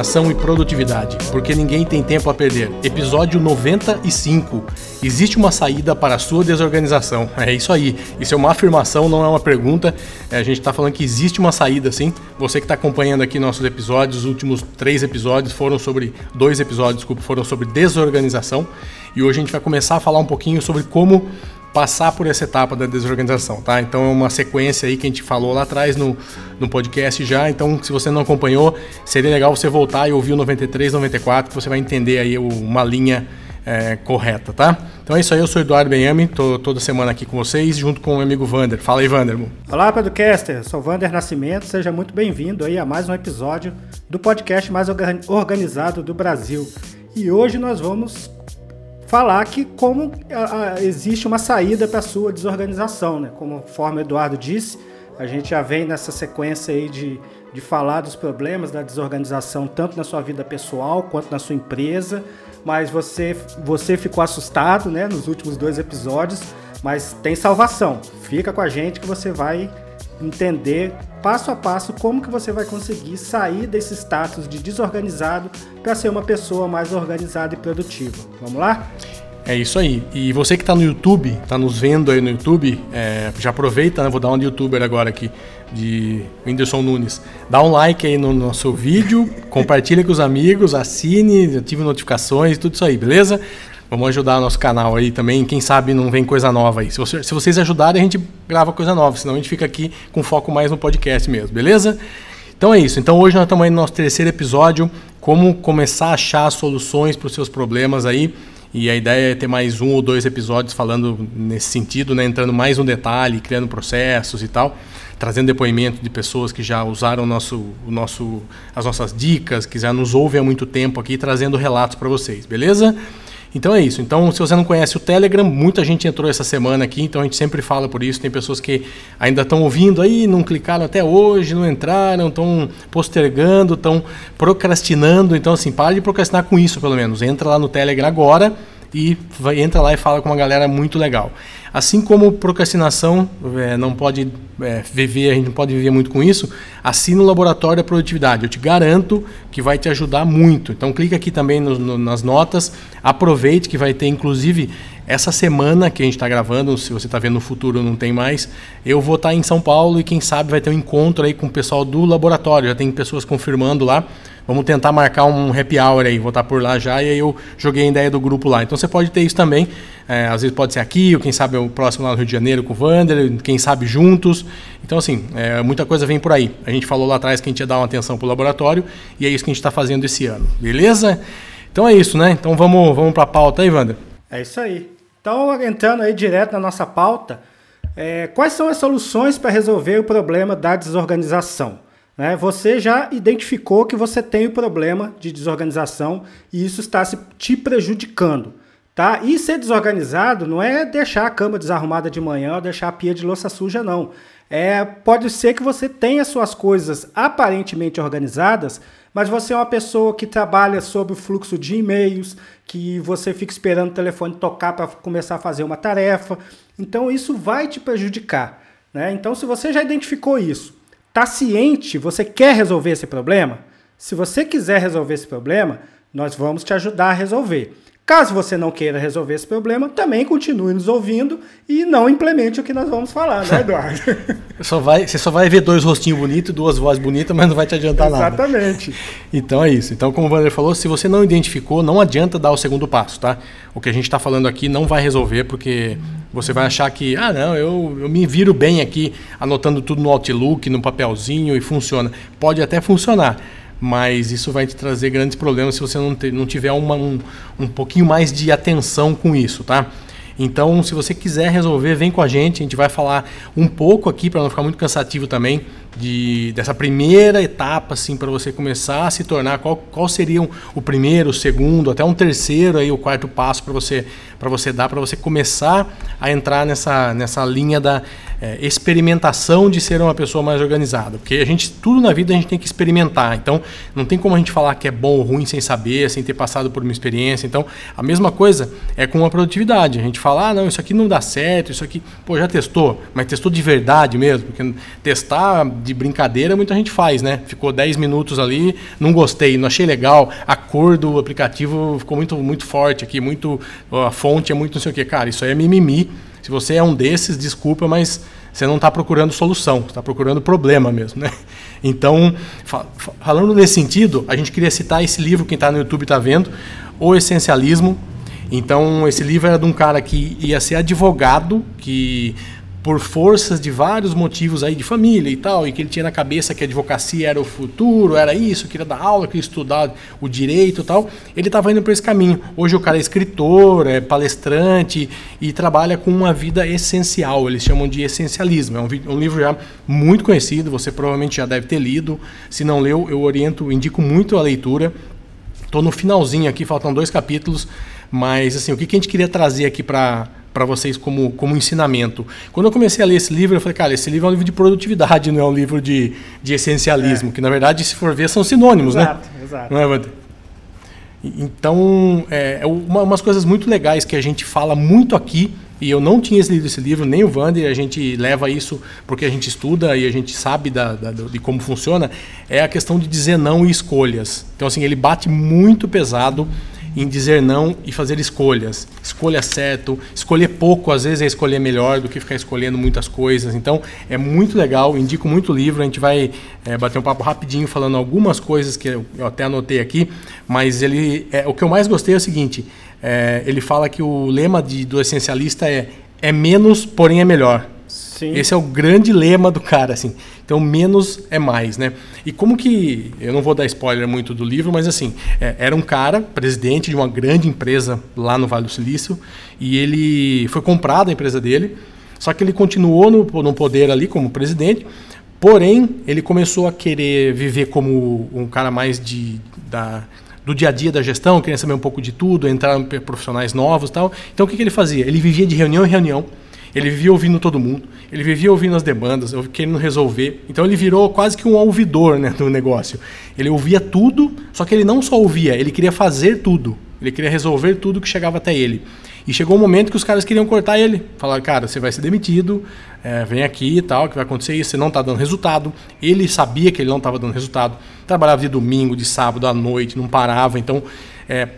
organização e produtividade, porque ninguém tem tempo a perder. Episódio 95. Existe uma saída para a sua desorganização. É isso aí. Isso é uma afirmação, não é uma pergunta. É, a gente está falando que existe uma saída, sim. Você que está acompanhando aqui nossos episódios, os últimos três episódios foram sobre. Dois episódios, desculpa, foram sobre desorganização. E hoje a gente vai começar a falar um pouquinho sobre como passar por essa etapa da desorganização, tá? Então é uma sequência aí que a gente falou lá atrás no, no podcast já. Então, se você não acompanhou, seria legal você voltar e ouvir o 93, 94, que você vai entender aí uma linha é, correta, tá? Então é isso aí, eu sou Eduardo Benhame, tô toda semana aqui com vocês, junto com o meu amigo Vander. Fala aí, Vander. Olá, Podcaster, sou Vander Nascimento, seja muito bem-vindo aí a mais um episódio do podcast mais organizado do Brasil. E hoje nós vamos falar que como a, a, existe uma saída para a sua desorganização, né? Como forma Eduardo disse, a gente já vem nessa sequência aí de, de falar dos problemas da desorganização, tanto na sua vida pessoal quanto na sua empresa, mas você, você ficou assustado né, nos últimos dois episódios, mas tem salvação. Fica com a gente que você vai entender passo a passo como que você vai conseguir sair desse status de desorganizado para ser uma pessoa mais organizada e produtiva. Vamos lá? É isso aí. E você que está no YouTube, está nos vendo aí no YouTube, é, já aproveita, né? Vou dar um youtuber agora aqui, de Whindersson Nunes. Dá um like aí no nosso vídeo, compartilha com os amigos, assine, ative notificações, tudo isso aí, beleza? Vamos ajudar o nosso canal aí também. Quem sabe não vem coisa nova aí. Se, você, se vocês ajudarem, a gente grava coisa nova. Senão a gente fica aqui com foco mais no podcast mesmo, beleza? Então é isso. Então hoje nós estamos aí no nosso terceiro episódio. Como começar a achar soluções para os seus problemas aí. E a ideia é ter mais um ou dois episódios falando nesse sentido, né? entrando mais no detalhe, criando processos e tal, trazendo depoimento de pessoas que já usaram o nosso, o nosso, as nossas dicas, que já nos ouvem há muito tempo aqui, trazendo relatos para vocês, beleza? Então é isso. Então, se você não conhece o Telegram, muita gente entrou essa semana aqui, então a gente sempre fala por isso. Tem pessoas que ainda estão ouvindo aí, não clicaram até hoje, não entraram, estão postergando, estão procrastinando. Então, assim, para de procrastinar com isso, pelo menos. Entra lá no Telegram agora e vai, entra lá e fala com uma galera muito legal. Assim como procrastinação é, não pode é, viver, a gente não pode viver muito com isso, assina o Laboratório da Produtividade. Eu te garanto que vai te ajudar muito. Então clica aqui também no, no, nas notas, aproveite que vai ter inclusive essa semana que a gente está gravando, se você está vendo no futuro não tem mais, eu vou estar tá em São Paulo e quem sabe vai ter um encontro aí com o pessoal do laboratório. Já tem pessoas confirmando lá. Vamos tentar marcar um happy hour aí, vou estar por lá já, e aí eu joguei a ideia do grupo lá. Então você pode ter isso também. É, às vezes pode ser aqui, ou quem sabe o próximo lá no Rio de Janeiro com o Vander, quem sabe juntos. Então, assim, é, muita coisa vem por aí. A gente falou lá atrás que a gente ia dar uma atenção para o laboratório, e é isso que a gente está fazendo esse ano. Beleza? Então é isso, né? Então vamos, vamos para a pauta aí, Vander. É isso aí. Então, entrando aí direto na nossa pauta, é, quais são as soluções para resolver o problema da desorganização? Né? Você já identificou que você tem o problema de desorganização e isso está se te prejudicando. Tá? E ser desorganizado não é deixar a cama desarrumada de manhã ou deixar a pia de louça suja, não. É, pode ser que você tenha suas coisas aparentemente organizadas, mas você é uma pessoa que trabalha sob o fluxo de e-mails, que você fica esperando o telefone tocar para começar a fazer uma tarefa. Então isso vai te prejudicar. Né? Então, se você já identificou isso, Está ciente? Você quer resolver esse problema? Se você quiser resolver esse problema, nós vamos te ajudar a resolver. Caso você não queira resolver esse problema, também continue nos ouvindo e não implemente o que nós vamos falar, né, Eduardo? só vai, você só vai ver dois rostinhos bonitos, duas vozes bonitas, mas não vai te adiantar Exatamente. nada. Exatamente. Então é isso. Então, como o Wander falou, se você não identificou, não adianta dar o segundo passo, tá? O que a gente está falando aqui não vai resolver, porque você vai achar que, ah, não, eu, eu me viro bem aqui, anotando tudo no Outlook, no papelzinho e funciona. Pode até funcionar mas isso vai te trazer grandes problemas se você não, ter, não tiver uma, um, um pouquinho mais de atenção com isso, tá? Então, se você quiser resolver, vem com a gente. A gente vai falar um pouco aqui para não ficar muito cansativo também de dessa primeira etapa, assim, para você começar a se tornar qual, qual seria o primeiro, o segundo, até um terceiro aí o quarto passo para você para você dar para você começar a entrar nessa nessa linha da é, experimentação de ser uma pessoa mais organizada. Porque a gente, tudo na vida a gente tem que experimentar. Então, não tem como a gente falar que é bom ou ruim sem saber, sem ter passado por uma experiência. Então, a mesma coisa é com a produtividade. A gente fala, ah, não, isso aqui não dá certo, isso aqui, pô, já testou, mas testou de verdade mesmo. Porque testar de brincadeira muita gente faz, né? Ficou 10 minutos ali, não gostei, não achei legal, a cor do aplicativo ficou muito, muito forte aqui, muito, a fonte é muito não sei o que. Cara, isso aí é mimimi se você é um desses, desculpa, mas você não está procurando solução, está procurando problema mesmo, né? Então, falando nesse sentido, a gente queria citar esse livro, quem está no YouTube está vendo, O Essencialismo. Então, esse livro era de um cara que ia ser advogado, que por forças de vários motivos aí de família e tal, e que ele tinha na cabeça que a advocacia era o futuro, era isso, queria dar aula, queria estudar o direito e tal, ele estava indo por esse caminho. Hoje o cara é escritor, é palestrante e trabalha com uma vida essencial, eles chamam de essencialismo. É um, um livro já muito conhecido, você provavelmente já deve ter lido. Se não leu, eu oriento, indico muito a leitura. Estou no finalzinho aqui, faltam dois capítulos, mas assim, o que, que a gente queria trazer aqui para para vocês como, como ensinamento. Quando eu comecei a ler esse livro, eu falei, cara, esse livro é um livro de produtividade, não é um livro de, de essencialismo, é. que na verdade, se for ver, são sinônimos, exato, né? Exato, exato. É, então, é, é uma, umas coisas muito legais que a gente fala muito aqui, e eu não tinha lido esse livro, nem o Wander, a gente leva isso porque a gente estuda e a gente sabe da, da, de como funciona, é a questão de dizer não e escolhas. Então, assim, ele bate muito pesado em dizer não e fazer escolhas. Escolha certo, escolher pouco às vezes é escolher melhor do que ficar escolhendo muitas coisas. Então é muito legal, indico muito o livro. A gente vai é, bater um papo rapidinho falando algumas coisas que eu, eu até anotei aqui, mas ele é, o que eu mais gostei é o seguinte: é, ele fala que o lema de, do essencialista é é menos, porém é melhor. Sim. Esse é o grande lema do cara, assim. Então, menos é mais, né? E como que. Eu não vou dar spoiler muito do livro, mas assim, é, era um cara, presidente de uma grande empresa lá no Vale do Silício, e ele foi comprado a empresa dele, só que ele continuou no, no poder ali como presidente, porém, ele começou a querer viver como um cara mais de. Da, do dia a dia da gestão, queria saber um pouco de tudo, entrar profissionais novos tal. Então o que, que ele fazia? Ele vivia de reunião em reunião, ele vivia ouvindo todo mundo, ele vivia ouvindo as demandas, querendo resolver. Então ele virou quase que um ouvidor né, do negócio. Ele ouvia tudo, só que ele não só ouvia, ele queria fazer tudo. Ele queria resolver tudo que chegava até ele. E chegou um momento que os caras queriam cortar ele. Falaram, cara, você vai ser demitido, é, vem aqui e tal, que vai acontecer isso, você não está dando resultado. Ele sabia que ele não estava dando resultado. Trabalhava de domingo, de sábado, à noite, não parava. Então, é,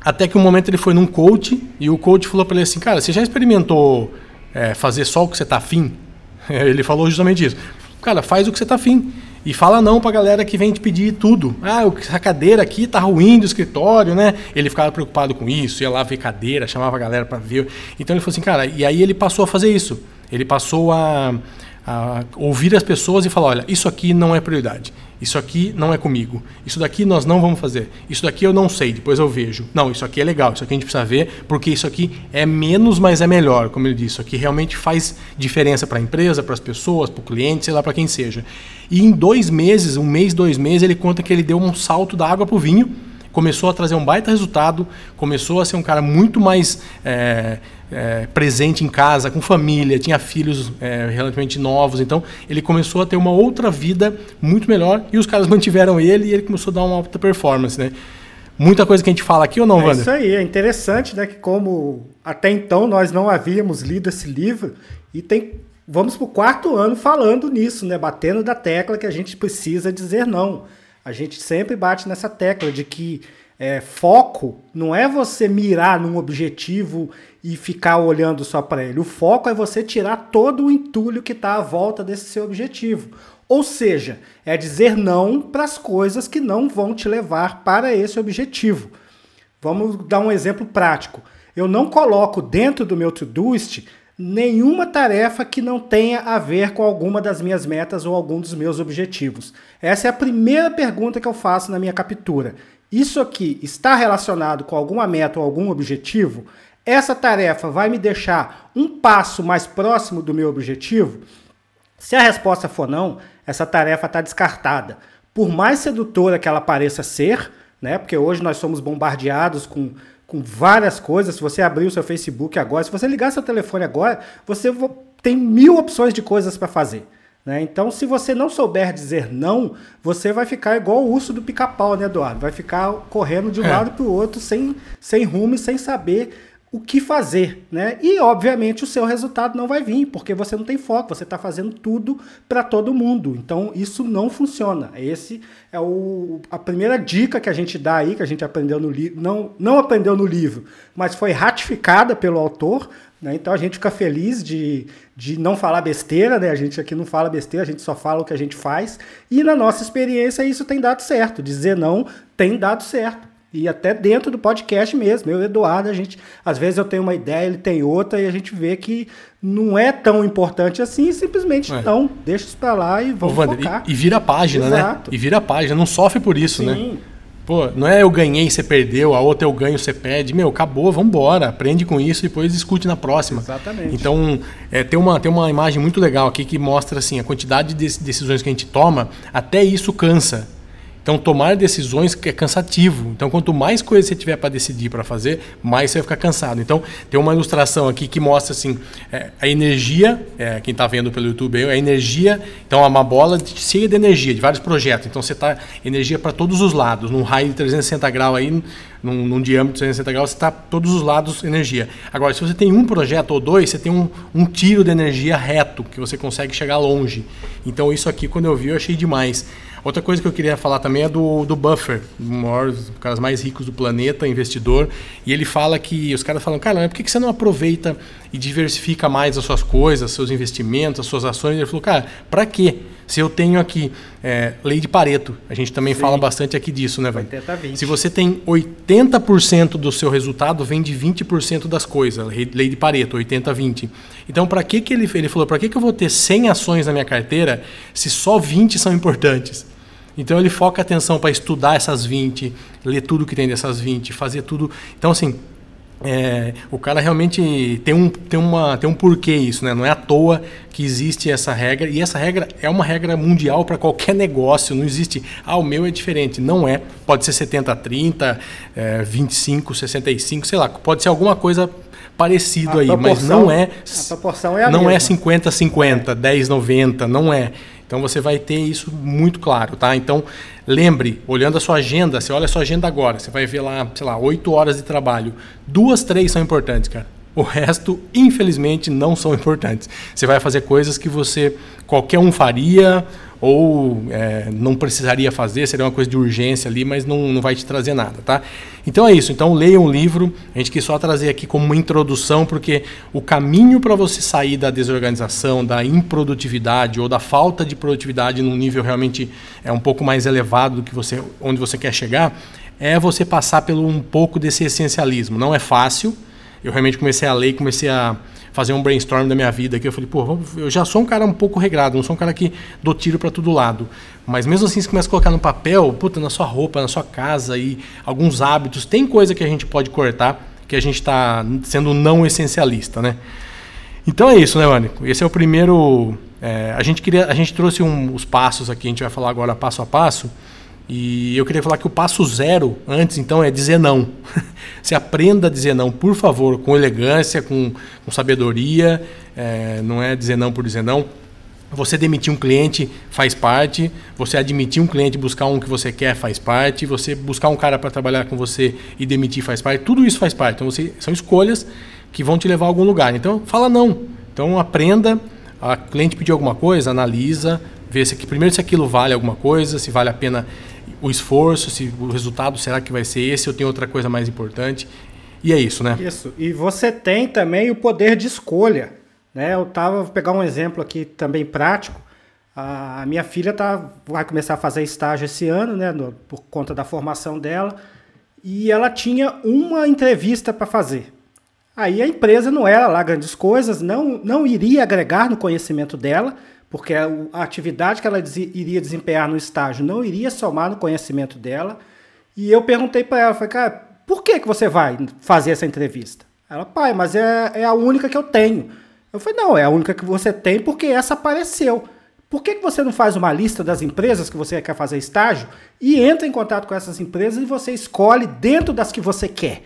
até que um momento ele foi num coach e o coach falou para ele assim, cara, você já experimentou é, fazer só o que você está afim. Ele falou justamente isso. Cara, faz o que você está afim. E fala não pra galera que vem te pedir tudo. Ah, essa cadeira aqui tá ruim do escritório, né? Ele ficava preocupado com isso, ia lá ver cadeira, chamava a galera para ver. Então ele falou assim, cara, e aí ele passou a fazer isso. Ele passou a, a ouvir as pessoas e falar, olha, isso aqui não é prioridade. Isso aqui não é comigo. Isso daqui nós não vamos fazer. Isso daqui eu não sei, depois eu vejo. Não, isso aqui é legal, isso aqui a gente precisa ver, porque isso aqui é menos, mas é melhor, como ele disse. Isso aqui realmente faz diferença para a empresa, para as pessoas, para o cliente, sei lá para quem seja. E em dois meses, um mês, dois meses, ele conta que ele deu um salto da água para o vinho começou a trazer um baita resultado, começou a ser um cara muito mais é, é, presente em casa, com família, tinha filhos é, relativamente novos, então ele começou a ter uma outra vida muito melhor e os caras mantiveram ele e ele começou a dar uma alta performance, né? Muita coisa que a gente fala aqui ou não, é Wander? Isso aí, é interessante, né? Que como até então nós não havíamos lido esse livro e tem vamos para o quarto ano falando nisso, né? Batendo da tecla que a gente precisa dizer não. A gente sempre bate nessa tecla de que é, foco não é você mirar num objetivo e ficar olhando só para ele. O foco é você tirar todo o entulho que está à volta desse seu objetivo. Ou seja, é dizer não para as coisas que não vão te levar para esse objetivo. Vamos dar um exemplo prático. Eu não coloco dentro do meu Todoist nenhuma tarefa que não tenha a ver com alguma das minhas metas ou algum dos meus objetivos. Essa é a primeira pergunta que eu faço na minha captura. Isso aqui está relacionado com alguma meta ou algum objetivo? Essa tarefa vai me deixar um passo mais próximo do meu objetivo? Se a resposta for não, essa tarefa está descartada. Por mais sedutora que ela pareça ser, né? Porque hoje nós somos bombardeados com com várias coisas. Se você abrir o seu Facebook agora, se você ligar seu telefone agora, você tem mil opções de coisas para fazer. Né? Então, se você não souber dizer não, você vai ficar igual o urso do pica-pau, né, Eduardo? Vai ficar correndo de um é. lado para o outro sem, sem rumo e sem saber o que fazer, né? E obviamente o seu resultado não vai vir, porque você não tem foco, você está fazendo tudo para todo mundo. Então isso não funciona. Esse é o, a primeira dica que a gente dá aí, que a gente aprendeu no livro, não, não aprendeu no livro, mas foi ratificada pelo autor. Né? Então a gente fica feliz de, de não falar besteira, né? A gente aqui não fala besteira, a gente só fala o que a gente faz. E na nossa experiência isso tem dado certo. Dizer não tem dado certo. E até dentro do podcast mesmo. Eu e o Eduardo, a gente, às vezes eu tenho uma ideia, ele tem outra, e a gente vê que não é tão importante assim, simplesmente é. não, deixa isso pra lá e vamos Ô, Wander, focar. E, e, vira a página, né? Exato. né? E vira a página, não sofre por isso, né? Sim. né? Pô, não é eu ganhei, você perdeu, a outra eu ganho, você perde. Meu, acabou, vamos embora. Aprende com isso e depois discute na próxima. Exatamente. Então, é, tem, uma, tem uma imagem muito legal aqui que mostra assim, a quantidade de decisões que a gente toma, até isso cansa. Então, tomar decisões é cansativo. Então, quanto mais coisas você tiver para decidir, para fazer, mais você vai ficar cansado. Então, tem uma ilustração aqui que mostra assim, é, a energia, é, quem está vendo pelo YouTube, é a energia. Então, é uma bola cheia de energia, de vários projetos. Então, você está energia para todos os lados, num raio de 360 graus aí, num, num diâmetro de 360 graus, você está todos os lados energia. Agora, se você tem um projeto ou dois, você tem um, um tiro de energia reto, que você consegue chegar longe. Então, isso aqui, quando eu vi, eu achei demais. Outra coisa que eu queria falar também é do, do Buffer, um dos caras mais ricos do planeta, investidor. E ele fala que os caras falam, cara, por que você não aproveita e diversifica mais as suas coisas, seus investimentos, as suas ações? Ele falou, cara, para quê? Se eu tenho aqui é, lei de Pareto, a gente também Sim. fala bastante aqui disso, né, velho? Se você tem 80% do seu resultado vem de 20% das coisas, lei de Pareto, 80-20. Então, para que, que ele, ele falou, para que, que eu vou ter 100 ações na minha carteira se só 20 são importantes? Então ele foca a atenção para estudar essas 20, ler tudo que tem dessas 20, fazer tudo. Então, assim, é, o cara realmente tem um, tem, uma, tem um porquê isso, né? Não é à toa que existe essa regra. E essa regra é uma regra mundial para qualquer negócio. Não existe, ah, o meu é diferente. Não é. Pode ser 70, 30, é, 25, 65, sei lá. Pode ser alguma coisa parecido a aí, mas não é. A proporção é a Não mesma. é 50, 50, 10, 90, não é. Então você vai ter isso muito claro, tá? Então lembre, olhando a sua agenda, você olha a sua agenda agora, você vai ver lá, sei lá, oito horas de trabalho. Duas, três são importantes, cara. O resto, infelizmente, não são importantes. Você vai fazer coisas que você qualquer um faria ou é, não precisaria fazer, seria uma coisa de urgência ali, mas não, não vai te trazer nada, tá? Então é isso. Então leia um livro. A gente quis só trazer aqui como uma introdução, porque o caminho para você sair da desorganização, da improdutividade ou da falta de produtividade num nível realmente é um pouco mais elevado do que você, onde você quer chegar, é você passar pelo um pouco desse essencialismo. Não é fácil. Eu realmente comecei a ler, comecei a fazer um brainstorm da minha vida aqui. Eu falei, pô, eu já sou um cara um pouco regrado, não sou um cara que dou tiro para todo lado. Mas mesmo assim, você começa a colocar no papel, puta, na sua roupa, na sua casa e alguns hábitos, tem coisa que a gente pode cortar, que a gente está sendo não essencialista, né? Então é isso, né, Mânico? Esse é o primeiro. É, a gente queria, a gente trouxe um, os passos aqui, a gente vai falar agora passo a passo. E eu queria falar que o passo zero antes, então, é dizer não. Se aprenda a dizer não, por favor, com elegância, com, com sabedoria. É, não é dizer não por dizer não. Você demitir um cliente faz parte. Você admitir um cliente, buscar um que você quer faz parte. Você buscar um cara para trabalhar com você e demitir faz parte. Tudo isso faz parte. Então, você, são escolhas que vão te levar a algum lugar. Então, fala não. Então, aprenda. A cliente pediu alguma coisa, analisa, vê se primeiro se aquilo vale alguma coisa, se vale a pena o esforço, se o resultado será que vai ser esse ou tem outra coisa mais importante. E é isso, né? Isso. E você tem também o poder de escolha. Né? Eu tava, vou pegar um exemplo aqui também prático. A minha filha tá, vai começar a fazer estágio esse ano, né, no, por conta da formação dela, e ela tinha uma entrevista para fazer. Aí a empresa não era lá grandes coisas, não, não iria agregar no conhecimento dela, porque a atividade que ela iria desempenhar no estágio não iria somar no conhecimento dela. E eu perguntei para ela, falei, cara, por que, que você vai fazer essa entrevista? Ela, pai, mas é, é a única que eu tenho. Eu falei, não, é a única que você tem porque essa apareceu. Por que, que você não faz uma lista das empresas que você quer fazer estágio e entra em contato com essas empresas e você escolhe dentro das que você quer?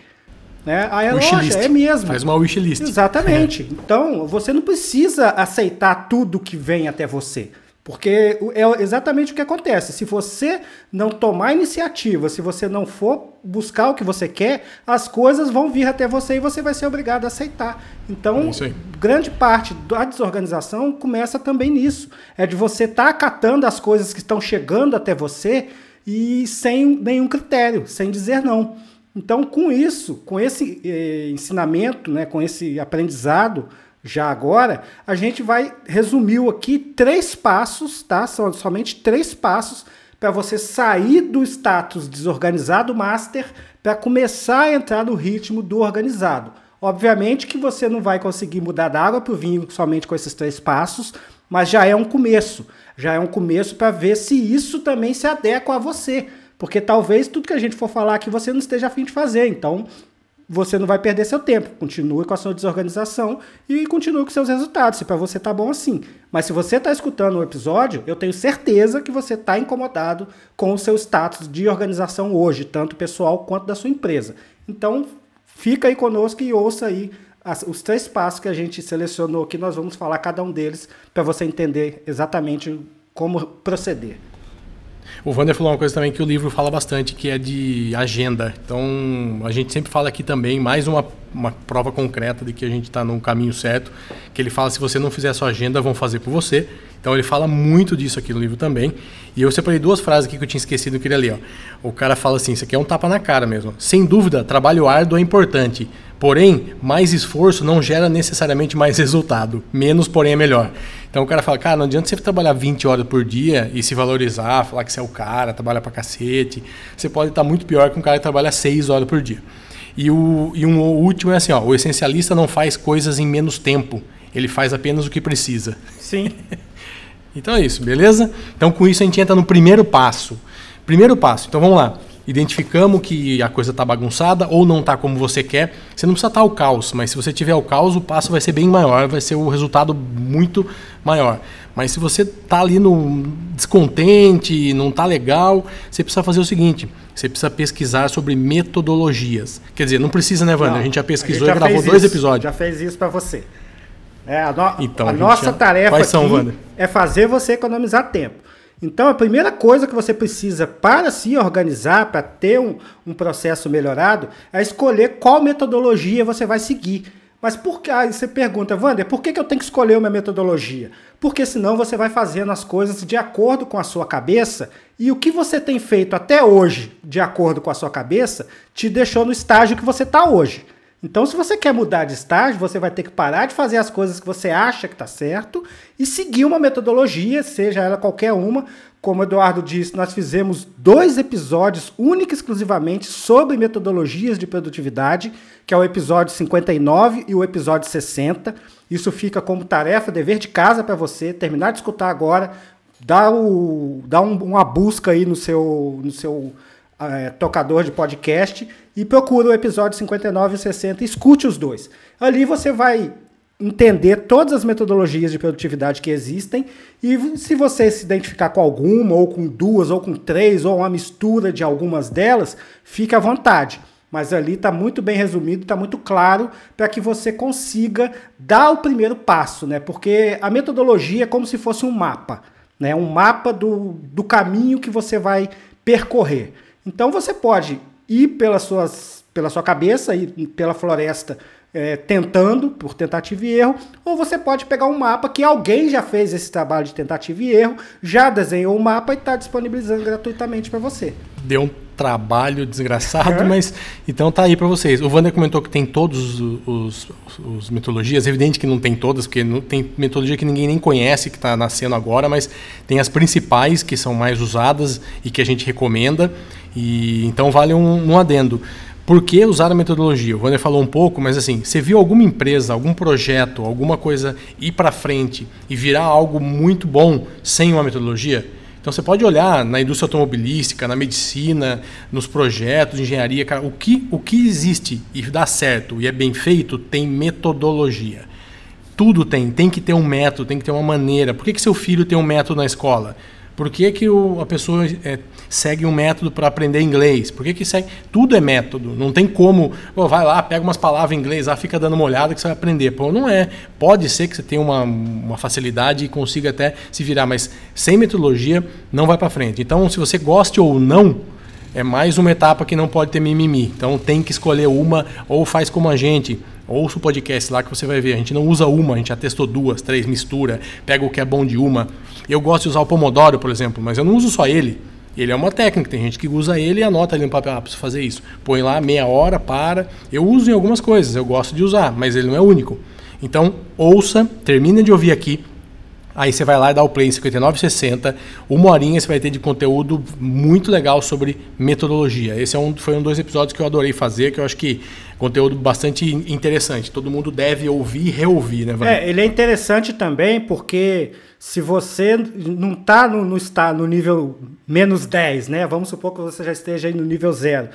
Né? Aí é lógico, é mesmo. Faz uma wishlist. Exatamente. É. Então, você não precisa aceitar tudo que vem até você. Porque é exatamente o que acontece. Se você não tomar iniciativa, se você não for buscar o que você quer, as coisas vão vir até você e você vai ser obrigado a aceitar. Então, é grande parte da desorganização começa também nisso. É de você estar tá acatando as coisas que estão chegando até você e sem nenhum critério, sem dizer não. Então, com isso, com esse eh, ensinamento, né, com esse aprendizado, já agora, a gente vai resumir aqui três passos, tá? São somente três passos para você sair do status desorganizado master para começar a entrar no ritmo do organizado. Obviamente que você não vai conseguir mudar da água para o vinho somente com esses três passos, mas já é um começo. Já é um começo para ver se isso também se adequa a você. Porque talvez tudo que a gente for falar aqui você não esteja afim de fazer. Então, você não vai perder seu tempo. Continue com a sua desorganização e continue com seus resultados, se para você tá bom assim. Mas se você está escutando o episódio, eu tenho certeza que você está incomodado com o seu status de organização hoje, tanto pessoal quanto da sua empresa. Então, fica aí conosco e ouça aí as, os três passos que a gente selecionou aqui. Nós vamos falar cada um deles para você entender exatamente como proceder. O Wander falou uma coisa também que o livro fala bastante, que é de agenda. Então, a gente sempre fala aqui também, mais uma, uma prova concreta de que a gente está no caminho certo, que ele fala, se você não fizer a sua agenda, vão fazer por você. Então, ele fala muito disso aqui no livro também. E eu separei duas frases aqui que eu tinha esquecido, eu queria ler. Ó. O cara fala assim, isso aqui é um tapa na cara mesmo. Sem dúvida, trabalho árduo é importante, Porém, mais esforço não gera necessariamente mais resultado. Menos, porém, é melhor. Então o cara fala, cara, não adianta você trabalhar 20 horas por dia e se valorizar, falar que você é o cara, trabalha pra cacete. Você pode estar muito pior que um cara que trabalha 6 horas por dia. E, o, e um o último é assim, ó, o essencialista não faz coisas em menos tempo. Ele faz apenas o que precisa. Sim. então é isso, beleza? Então com isso a gente entra no primeiro passo. Primeiro passo, então vamos lá identificamos que a coisa está bagunçada ou não está como você quer, você não precisa estar tá o caos, mas se você tiver o caos, o passo vai ser bem maior, vai ser o resultado muito maior. Mas se você está ali no descontente, não está legal, você precisa fazer o seguinte: você precisa pesquisar sobre metodologias. Quer dizer, não precisa, né, Wanda? a gente já pesquisou gente já e gravou dois episódios. Já fez isso para você. É, a, no... então, a, nossa tarefa aqui são, é fazer você economizar tempo. Então, a primeira coisa que você precisa para se organizar, para ter um, um processo melhorado, é escolher qual metodologia você vai seguir. Mas por que? Aí você pergunta, Wander, por que, que eu tenho que escolher uma metodologia? Porque senão você vai fazendo as coisas de acordo com a sua cabeça e o que você tem feito até hoje, de acordo com a sua cabeça, te deixou no estágio que você está hoje. Então, se você quer mudar de estágio, você vai ter que parar de fazer as coisas que você acha que está certo e seguir uma metodologia, seja ela qualquer uma. Como o Eduardo disse, nós fizemos dois episódios única e exclusivamente sobre metodologias de produtividade, que é o episódio 59 e o episódio 60. Isso fica como tarefa, dever de casa para você terminar de escutar agora, dá, o, dá um, uma busca aí no seu, no seu é, tocador de podcast e procura o episódio 59 e 60 escute os dois. Ali você vai entender todas as metodologias de produtividade que existem e se você se identificar com alguma, ou com duas, ou com três, ou uma mistura de algumas delas, fique à vontade. Mas ali está muito bem resumido, está muito claro para que você consiga dar o primeiro passo, né? Porque a metodologia é como se fosse um mapa, né? Um mapa do, do caminho que você vai percorrer. Então você pode ir pelas suas, pela sua cabeça, ir pela floresta é, tentando, por tentativa e erro, ou você pode pegar um mapa que alguém já fez esse trabalho de tentativa e erro, já desenhou o mapa e está disponibilizando gratuitamente para você. Deu um trabalho desgraçado, é. mas então tá aí para vocês. O Wander comentou que tem todos os, os, os, metodologias, é evidente que não tem todas, porque não tem metodologia que ninguém nem conhece, que está nascendo agora, mas tem as principais que são mais usadas e que a gente recomenda. E então vale um, um adendo. Por que usar a metodologia? O Wander falou um pouco, mas assim, você viu alguma empresa, algum projeto, alguma coisa ir para frente e virar algo muito bom sem uma metodologia? Então você pode olhar na indústria automobilística, na medicina, nos projetos de engenharia, cara, o que, o que existe e dá certo e é bem feito tem metodologia. Tudo tem, tem que ter um método, tem que ter uma maneira. Por que, que seu filho tem um método na escola? Por que, que o, a pessoa é, segue um método para aprender inglês? Por que, que segue. Tudo é método. Não tem como. Vai lá, pega umas palavras em inglês, lá, fica dando uma olhada que você vai aprender. Pô, não é. Pode ser que você tenha uma, uma facilidade e consiga até se virar, mas sem metodologia não vai para frente. Então, se você goste ou não, é mais uma etapa que não pode ter mimimi. Então tem que escolher uma ou faz como a gente. Ouça o podcast lá que você vai ver. A gente não usa uma, a gente já testou duas, três, mistura, pega o que é bom de uma. Eu gosto de usar o Pomodoro, por exemplo, mas eu não uso só ele. Ele é uma técnica, tem gente que usa ele e anota ali no papel, ah, preciso fazer isso. Põe lá meia hora, para. Eu uso em algumas coisas, eu gosto de usar, mas ele não é único. Então, ouça, termina de ouvir aqui, Aí você vai lá e dá o play em 59,60. Uma horinha você vai ter de conteúdo muito legal sobre metodologia. Esse é um, foi um dos episódios que eu adorei fazer, que eu acho que conteúdo bastante interessante. Todo mundo deve ouvir e reouvir, né, Vander? É, ele é interessante também porque se você não está no, no, está no nível menos 10, né? Vamos supor que você já esteja aí no nível zero.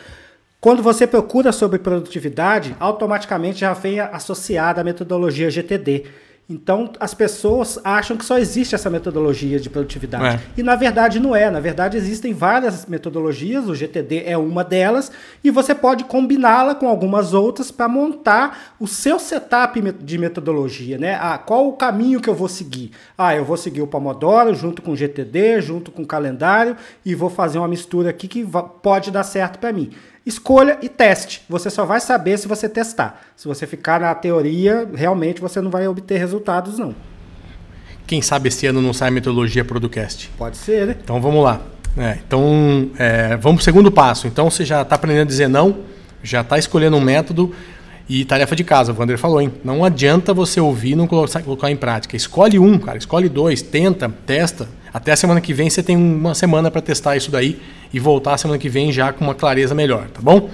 Quando você procura sobre produtividade, automaticamente já vem associada a metodologia GTD. Então, as pessoas acham que só existe essa metodologia de produtividade. É. E, na verdade, não é. Na verdade, existem várias metodologias, o GTD é uma delas, e você pode combiná-la com algumas outras para montar o seu setup de metodologia. Né? Ah, qual o caminho que eu vou seguir? Ah, eu vou seguir o Pomodoro junto com o GTD, junto com o calendário, e vou fazer uma mistura aqui que pode dar certo para mim. Escolha e teste. Você só vai saber se você testar. Se você ficar na teoria, realmente você não vai obter resultados, não. Quem sabe esse ano não sai a metodologia Producast? Pode ser, né? Então vamos lá. É, então é, vamos para o segundo passo. Então você já está aprendendo a dizer não, já está escolhendo um método e tarefa de casa. O Wander falou, hein? Não adianta você ouvir e não colocar em prática. Escolhe um, cara. Escolhe dois, tenta, testa até a semana que vem você tem uma semana para testar isso daí e voltar a semana que vem já com uma clareza melhor, tá bom?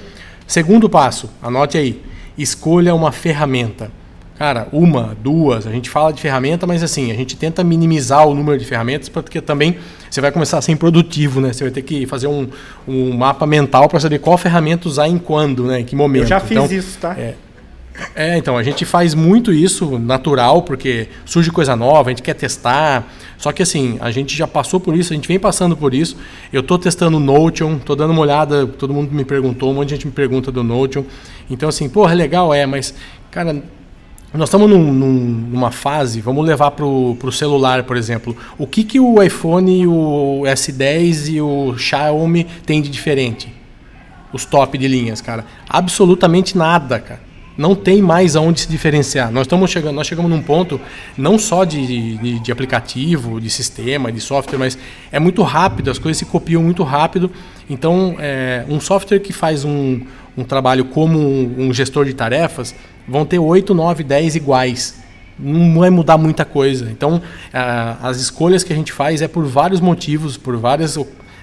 Segundo passo, anote aí. Escolha uma ferramenta. Cara, uma, duas, a gente fala de ferramenta, mas assim, a gente tenta minimizar o número de ferramentas, porque também você vai começar a ser improdutivo, né? Você vai ter que fazer um, um mapa mental para saber qual ferramenta usar em quando, né? Em que momento. Eu já fiz então, isso, tá? É, é, então, a gente faz muito isso natural, porque surge coisa nova, a gente quer testar. Só que assim, a gente já passou por isso, a gente vem passando por isso. Eu estou testando o Notion, estou dando uma olhada, todo mundo me perguntou, um monte de gente me pergunta do Notion. Então, assim, porra, legal, é, mas, cara, nós estamos num, num, numa fase, vamos levar para o celular, por exemplo. O que, que o iPhone, o S10 e o Xiaomi têm de diferente? Os top de linhas, cara. Absolutamente nada, cara não tem mais aonde se diferenciar. Nós estamos chegando, nós chegamos num ponto não só de, de, de, aplicativo, de sistema, de software, mas é muito rápido, as coisas se copiam muito rápido. Então, é, um software que faz um, um trabalho como um, um, gestor de tarefas vão ter 8, 9, 10 iguais. Não vai mudar muita coisa. Então, as escolhas que a gente faz é por vários motivos, por várias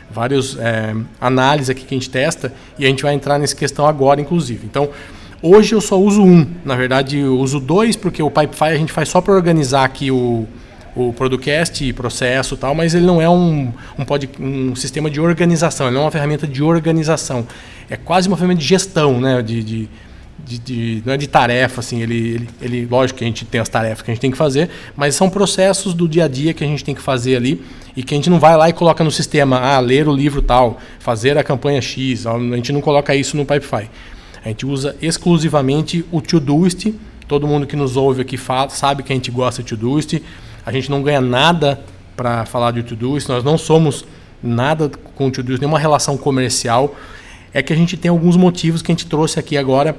vários é, análises aqui que a gente testa e a gente vai entrar nessa questão agora, inclusive. Então, Hoje eu só uso um. Na verdade, eu uso dois, porque o Pipefy a gente faz só para organizar aqui o, o Producast processo e tal, mas ele não é um, um, pod, um sistema de organização, ele não é uma ferramenta de organização. É quase uma ferramenta de gestão, né? De, de, de, de, não é de tarefa, assim, ele, ele, ele, lógico que a gente tem as tarefas que a gente tem que fazer, mas são processos do dia a dia que a gente tem que fazer ali e que a gente não vai lá e coloca no sistema, ah, ler o livro tal, fazer a campanha X, a gente não coloca isso no Pipefy. A gente usa exclusivamente o Todoist. Todo mundo que nos ouve aqui fala, sabe que a gente gosta de Todoist. A gente não ganha nada para falar de Todoist. Nós não somos nada com o Todoist, nenhuma relação comercial. É que a gente tem alguns motivos que a gente trouxe aqui agora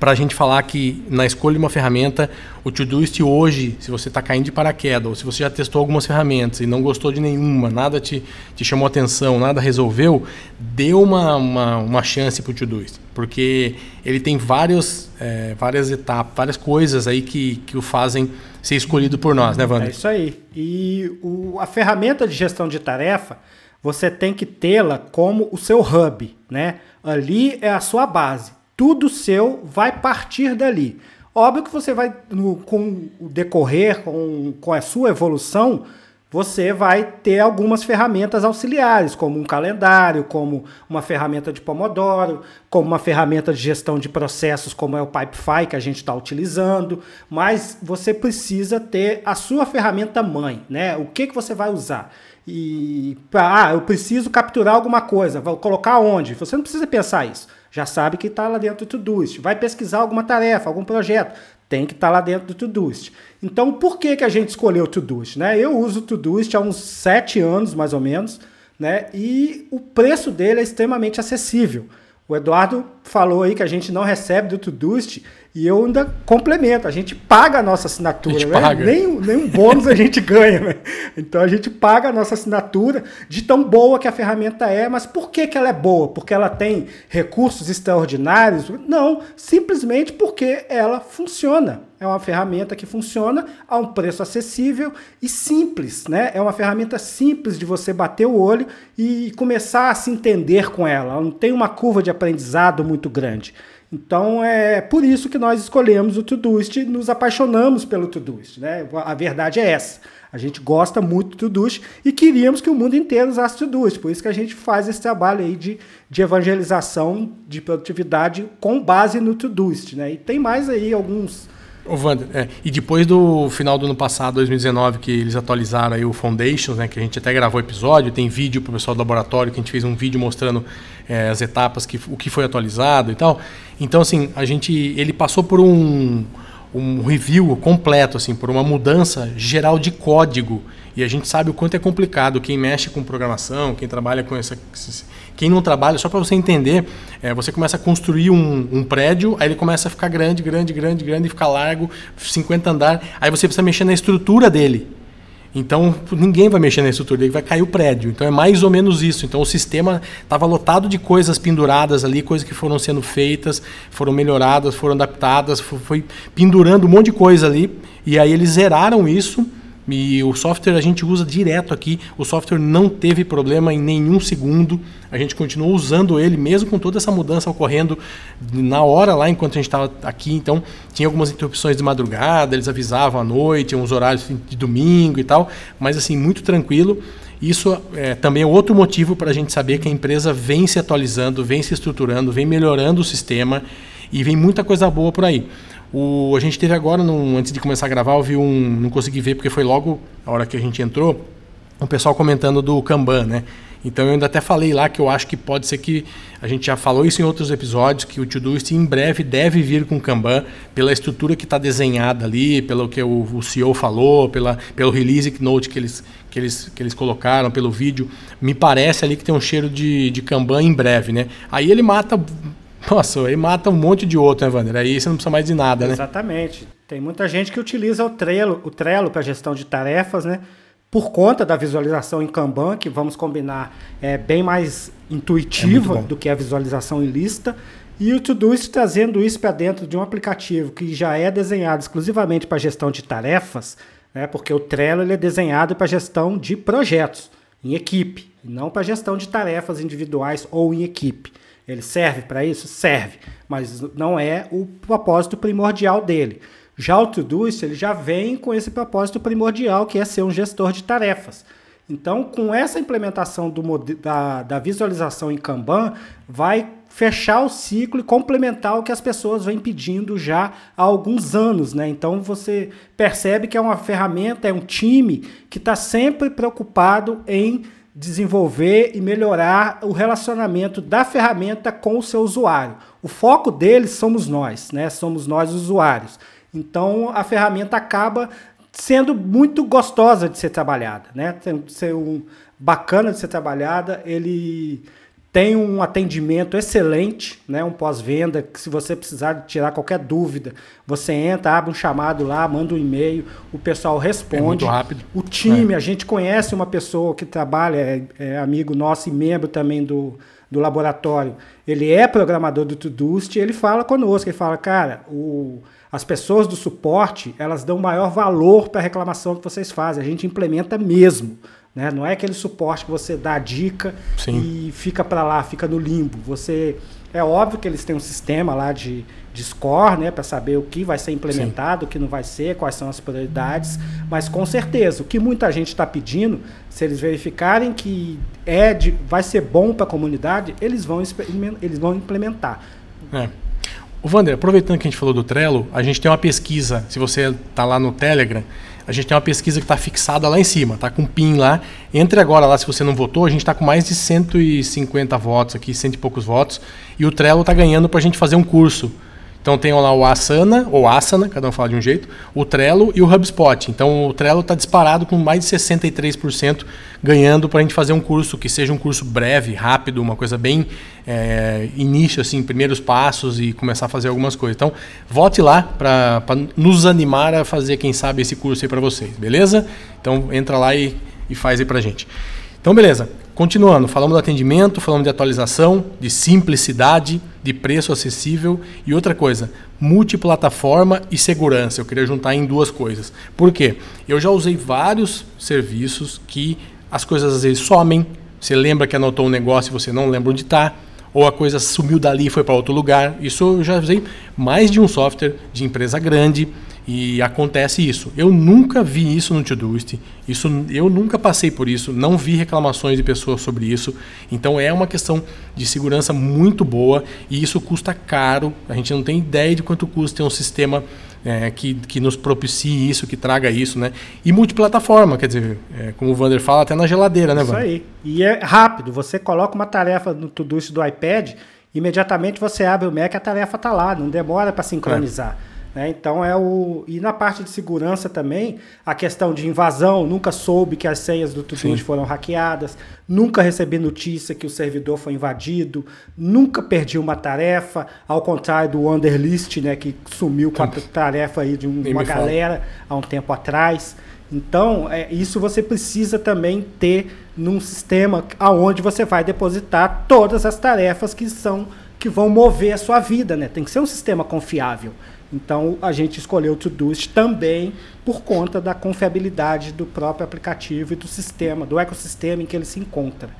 para a gente falar que na escolha de uma ferramenta, o Todoist hoje, se você está caindo de paraquedas, ou se você já testou algumas ferramentas e não gostou de nenhuma, nada te, te chamou atenção, nada resolveu, dê uma, uma, uma chance para o Todoist, porque ele tem vários, é, várias etapas, várias coisas aí que, que o fazem ser escolhido por nós, né, Wander? É isso aí. E o, a ferramenta de gestão de tarefa, você tem que tê-la como o seu hub, né? Ali é a sua base tudo seu vai partir dali. Óbvio que você vai, no, com o decorrer, com, com a sua evolução, você vai ter algumas ferramentas auxiliares, como um calendário, como uma ferramenta de Pomodoro, como uma ferramenta de gestão de processos, como é o Pipefy que a gente está utilizando, mas você precisa ter a sua ferramenta mãe, né? O que, que você vai usar? E ah, eu preciso capturar alguma coisa, vou colocar onde? Você não precisa pensar isso. Já sabe que está lá dentro do Todoist. Vai pesquisar alguma tarefa, algum projeto, tem que estar tá lá dentro do Todoist. Então, por que, que a gente escolheu o Todoist? Né? Eu uso o Todoist há uns sete anos, mais ou menos, né? e o preço dele é extremamente acessível. O Eduardo falou aí que a gente não recebe do Todoist e eu ainda complemento, a gente paga a nossa assinatura, a né? paga. Nem, nem um bônus a gente ganha, né? Então a gente paga a nossa assinatura de tão boa que a ferramenta é, mas por que, que ela é boa? Porque ela tem recursos extraordinários? Não, simplesmente porque ela funciona. É uma ferramenta que funciona a um preço acessível e simples, né? É uma ferramenta simples de você bater o olho e começar a se entender com ela. Ela não tem uma curva de aprendizado muito grande. Então é por isso que nós escolhemos o Todoist, nos apaixonamos pelo Todoist, né? A verdade é essa. A gente gosta muito do Todoist e queríamos que o mundo inteiro usasse Todoist. Por isso que a gente faz esse trabalho aí de, de evangelização de produtividade com base no Todoist, né? E tem mais aí alguns Ô, Wander, é, e depois do final do ano passado, 2019, que eles atualizaram aí o Foundations, né, que a gente até gravou episódio, tem vídeo para o pessoal do laboratório, que a gente fez um vídeo mostrando é, as etapas, que, o que foi atualizado e tal. Então, assim, a gente, ele passou por um, um review completo, assim, por uma mudança geral de código. E a gente sabe o quanto é complicado quem mexe com programação, quem trabalha com essa quem não trabalha, só para você entender, é, você começa a construir um, um, prédio, aí ele começa a ficar grande, grande, grande, grande, ficar largo, 50 andar, aí você precisa mexer na estrutura dele. Então ninguém vai mexer na estrutura dele, vai cair o prédio. Então é mais ou menos isso. Então o sistema estava lotado de coisas penduradas ali, coisas que foram sendo feitas, foram melhoradas, foram adaptadas, foi pendurando um monte de coisa ali. E aí eles zeraram isso e o software a gente usa direto aqui. O software não teve problema em nenhum segundo. A gente continuou usando ele, mesmo com toda essa mudança ocorrendo na hora lá enquanto a gente estava aqui. Então, tinha algumas interrupções de madrugada, eles avisavam à noite, uns horários de domingo e tal. Mas, assim, muito tranquilo. Isso é, também é outro motivo para a gente saber que a empresa vem se atualizando, vem se estruturando, vem melhorando o sistema e vem muita coisa boa por aí. O, a gente teve agora, num, antes de começar a gravar, eu vi um. Não consegui ver porque foi logo a hora que a gente entrou, o um pessoal comentando do Kanban, né? Então eu ainda até falei lá que eu acho que pode ser que a gente já falou isso em outros episódios que o Todoist em breve deve vir com Kanban pela estrutura que está desenhada ali, pelo que o, o, CEO falou, pela, pelo release note que eles, que, eles, que eles colocaram, pelo vídeo. Me parece ali que tem um cheiro de, de Kanban em breve, né? Aí ele mata nossa, aí mata um monte de outro, né, Wander? Aí você não precisa mais de nada, né? Exatamente. Tem muita gente que utiliza o Trello, o Trello para gestão de tarefas, né? Por conta da visualização em Kanban, que vamos combinar é bem mais intuitiva é do que a visualização em lista. E o Todoist trazendo isso para dentro de um aplicativo que já é desenhado exclusivamente para gestão de tarefas, né? Porque o Trello ele é desenhado para gestão de projetos em equipe, não para gestão de tarefas individuais ou em equipe. Ele serve para isso? Serve, mas não é o propósito primordial dele. Já o Todoist, ele já vem com esse propósito primordial, que é ser um gestor de tarefas. Então, com essa implementação do, da, da visualização em Kanban, vai fechar o ciclo e complementar o que as pessoas vêm pedindo já há alguns anos. Né? Então, você percebe que é uma ferramenta, é um time que está sempre preocupado em desenvolver e melhorar o relacionamento da ferramenta com o seu usuário. O foco deles somos nós, né? Somos nós usuários. Então a ferramenta acaba sendo muito gostosa de ser trabalhada, né? Ser um bacana de ser trabalhada, ele tem um atendimento excelente, né? um pós-venda, que se você precisar tirar qualquer dúvida, você entra, abre um chamado lá, manda um e-mail, o pessoal responde. É muito rápido. O time, é. a gente conhece uma pessoa que trabalha, é, é, amigo nosso e membro também do, do laboratório. Ele é programador do Todoist e ele fala conosco, ele fala, cara, o, as pessoas do suporte, elas dão maior valor para a reclamação que vocês fazem, a gente implementa mesmo. Né? Não é aquele suporte que você dá a dica Sim. e fica para lá, fica no limbo. Você é óbvio que eles têm um sistema lá de, de score, né, para saber o que vai ser implementado, Sim. o que não vai ser, quais são as prioridades, mas com certeza, o que muita gente está pedindo, se eles verificarem que é de, vai ser bom para a comunidade, eles vão, eles vão implementar. É. O Wander, aproveitando que a gente falou do Trello, a gente tem uma pesquisa, se você está lá no Telegram, a gente tem uma pesquisa que está fixada lá em cima, tá com pin lá. Entre agora lá, se você não votou, a gente está com mais de 150 votos aqui, cento e poucos votos, e o Trello está ganhando para a gente fazer um curso então tem lá o Asana, ou Asana, cada um fala de um jeito, o Trello e o HubSpot. Então o Trello está disparado com mais de 63% ganhando para a gente fazer um curso que seja um curso breve, rápido, uma coisa bem é, início, assim, primeiros passos e começar a fazer algumas coisas. Então vote lá para nos animar a fazer, quem sabe, esse curso aí para vocês, beleza? Então entra lá e, e faz aí para gente. Então beleza. Continuando, falamos do atendimento, falamos de atualização, de simplicidade, de preço acessível e outra coisa, multiplataforma e segurança. Eu queria juntar em duas coisas. Por quê? Eu já usei vários serviços que as coisas às vezes somem. Você lembra que anotou um negócio e você não lembra onde está, ou a coisa sumiu dali e foi para outro lugar. Isso eu já usei mais de um software de empresa grande e acontece isso. Eu nunca vi isso no Todoist. Isso eu nunca passei por isso, não vi reclamações de pessoas sobre isso. Então é uma questão de segurança muito boa e isso custa caro. A gente não tem ideia de quanto custa ter um sistema é, que, que nos propicie isso, que traga isso, né? E multiplataforma, quer dizer, é, como o Vander fala, até na geladeira, né, Vander? Isso aí. E é rápido. Você coloca uma tarefa no Todoist do iPad, imediatamente você abre o Mac, a tarefa está lá, não demora para sincronizar. É. Né? Então é o. E na parte de segurança também, a questão de invasão, nunca soube que as senhas do Todoist foram hackeadas, nunca recebi notícia que o servidor foi invadido, nunca perdi uma tarefa, ao contrário do Wanderlist, né, que sumiu com a tarefa aí de um, uma galera há um tempo atrás. Então, é, isso você precisa também ter num sistema aonde você vai depositar todas as tarefas que são que vão mover a sua vida, né? Tem que ser um sistema confiável. Então a gente escolheu o Todoist também por conta da confiabilidade do próprio aplicativo e do sistema, do ecossistema em que ele se encontra.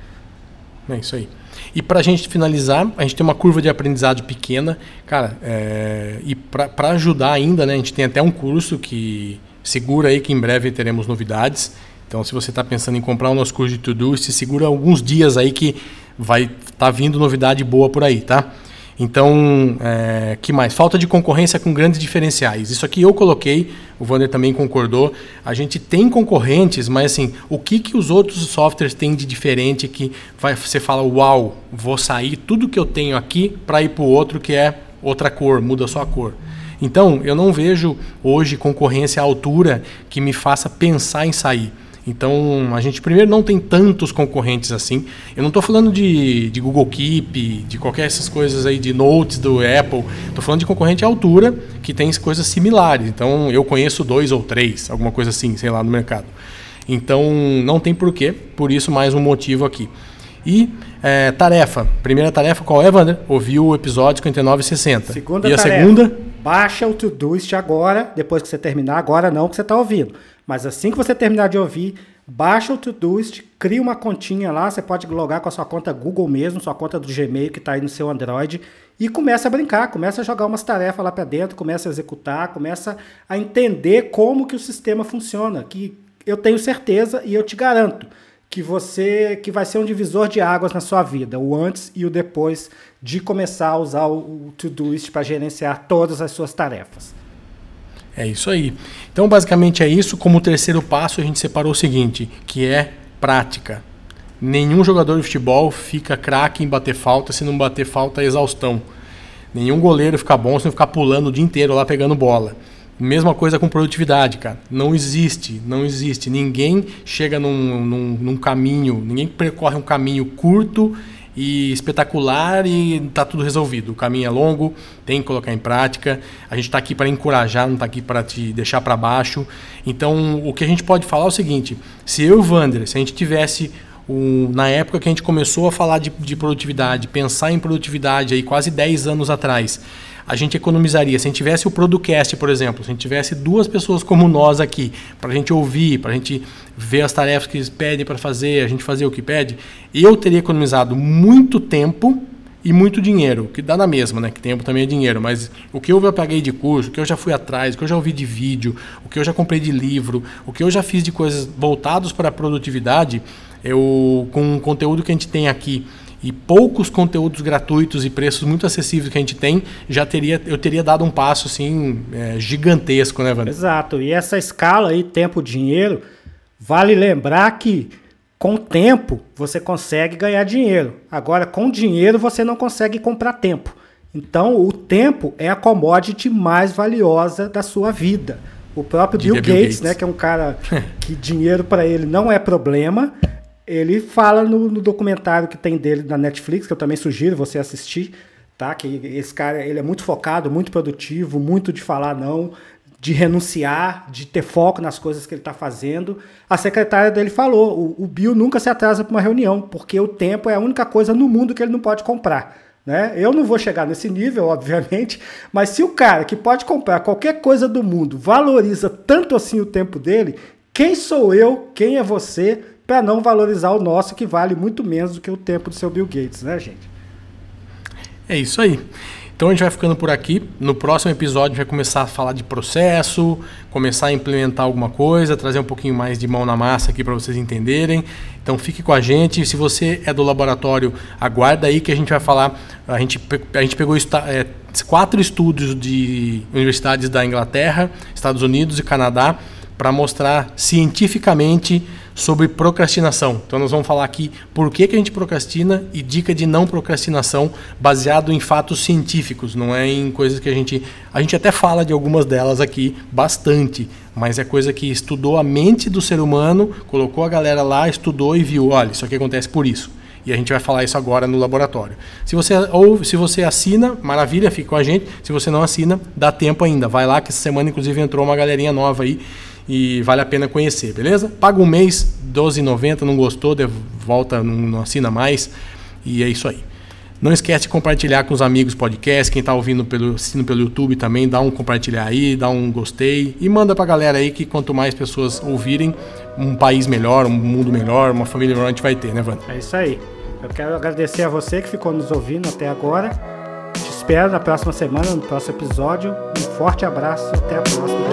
É isso aí. E para a gente finalizar, a gente tem uma curva de aprendizado pequena, cara, é, e para ajudar ainda, né, a gente tem até um curso que segura aí que em breve teremos novidades. Então, se você está pensando em comprar o nosso curso de Todoist, segura alguns dias aí que vai tá vindo novidade boa por aí, tá? Então, é, que mais? Falta de concorrência com grandes diferenciais. Isso aqui eu coloquei, o Wander também concordou. A gente tem concorrentes, mas assim, o que, que os outros softwares têm de diferente que vai, você fala, uau, vou sair tudo que eu tenho aqui para ir para o outro que é outra cor, muda só a cor. Então, eu não vejo hoje concorrência à altura que me faça pensar em sair. Então, a gente primeiro não tem tantos concorrentes assim. Eu não estou falando de, de Google Keep, de qualquer essas coisas aí de Notes do Apple. Estou falando de concorrente à altura que tem coisas similares. Então, eu conheço dois ou três, alguma coisa assim, sei lá, no mercado. Então, não tem porquê, por isso mais um motivo aqui. E é, tarefa. Primeira tarefa qual é, Wander? Ouvir o episódio 59 e 60. Segunda e a tarefa, segunda? Baixa o Todoist agora, depois que você terminar. Agora não, que você está ouvindo. Mas assim que você terminar de ouvir, baixa o Todoist, cria uma continha lá, você pode logar com a sua conta Google mesmo, sua conta do Gmail que está aí no seu Android e começa a brincar, começa a jogar umas tarefas lá para dentro, começa a executar, começa a entender como que o sistema funciona, que eu tenho certeza e eu te garanto que você que vai ser um divisor de águas na sua vida, o antes e o depois de começar a usar o, Todoist para gerenciar todas as suas tarefas. É isso aí. Então, basicamente é isso. Como terceiro passo, a gente separou o seguinte, que é prática. Nenhum jogador de futebol fica craque em bater falta se não bater falta é exaustão. Nenhum goleiro fica bom se não ficar pulando o dia inteiro lá pegando bola. Mesma coisa com produtividade, cara. Não existe, não existe. Ninguém chega num, num, num caminho, ninguém percorre um caminho curto e espetacular e está tudo resolvido. O caminho é longo, tem que colocar em prática. A gente está aqui para encorajar, não está aqui para te deixar para baixo. Então, o que a gente pode falar é o seguinte: se eu e o Wander, se a gente tivesse na época que a gente começou a falar de, de produtividade, pensar em produtividade aí quase 10 anos atrás, a gente economizaria. Se a gente tivesse o Producast, por exemplo, se a gente tivesse duas pessoas como nós aqui, para a gente ouvir, para a gente ver as tarefas que eles pedem para fazer, a gente fazer o que pede, eu teria economizado muito tempo e muito dinheiro, que dá na mesma, né? Que tempo também é dinheiro, mas o que eu já paguei de curso, o que eu já fui atrás, o que eu já ouvi de vídeo, o que eu já comprei de livro, o que eu já fiz de coisas voltadas para a produtividade, eu com o conteúdo que a gente tem aqui e poucos conteúdos gratuitos e preços muito acessíveis que a gente tem, já teria, eu teria dado um passo assim é, gigantesco, né, Wander? Exato. E essa escala aí, tempo-dinheiro, vale lembrar que com tempo você consegue ganhar dinheiro. Agora, com dinheiro você não consegue comprar tempo. Então, o tempo é a commodity mais valiosa da sua vida. O próprio Bill Gates, Bill Gates, né, que é um cara que dinheiro para ele não é problema, ele fala no, no, documentário que tem dele na Netflix, que eu também sugiro você assistir, tá? Que esse cara ele é muito focado, muito produtivo, muito de falar não, de renunciar, de ter foco nas coisas que ele está fazendo. A secretária dele falou: o, o Bill nunca se atrasa para uma reunião, porque o tempo é a única coisa no mundo que ele não pode comprar. Né? Eu não vou chegar nesse nível, obviamente, mas se o cara que pode comprar qualquer coisa do mundo valoriza tanto assim o tempo dele, quem sou eu, quem é você para não valorizar o nosso, que vale muito menos do que o tempo do seu Bill Gates, né, gente? É isso aí. Então a gente vai ficando por aqui. No próximo episódio a gente vai começar a falar de processo, começar a implementar alguma coisa, trazer um pouquinho mais de mão na massa aqui para vocês entenderem. Então fique com a gente. Se você é do laboratório, aguarda aí que a gente vai falar. A gente, a gente pegou é, quatro estudos de universidades da Inglaterra, Estados Unidos e Canadá para mostrar cientificamente sobre procrastinação. Então nós vamos falar aqui por que, que a gente procrastina e dica de não procrastinação baseado em fatos científicos, não é em coisas que a gente a gente até fala de algumas delas aqui bastante, mas é coisa que estudou a mente do ser humano, colocou a galera lá, estudou e viu, olha, isso aqui acontece por isso. E a gente vai falar isso agora no laboratório. Se você ou se você assina, maravilha, fica com a gente. Se você não assina, dá tempo ainda. Vai lá que essa semana inclusive entrou uma galerinha nova aí e vale a pena conhecer, beleza? Paga um mês, 12,90, não gostou, volta, não, não assina mais e é isso aí. Não esquece de compartilhar com os amigos podcast, quem está ouvindo pelo, assistindo pelo YouTube também, dá um compartilhar aí, dá um gostei e manda para a galera aí que quanto mais pessoas ouvirem, um país melhor, um mundo melhor, uma família melhor a gente vai ter, né, Wander? É isso aí. Eu quero agradecer a você que ficou nos ouvindo até agora espero na próxima semana, no próximo episódio. Um forte abraço, até a próxima.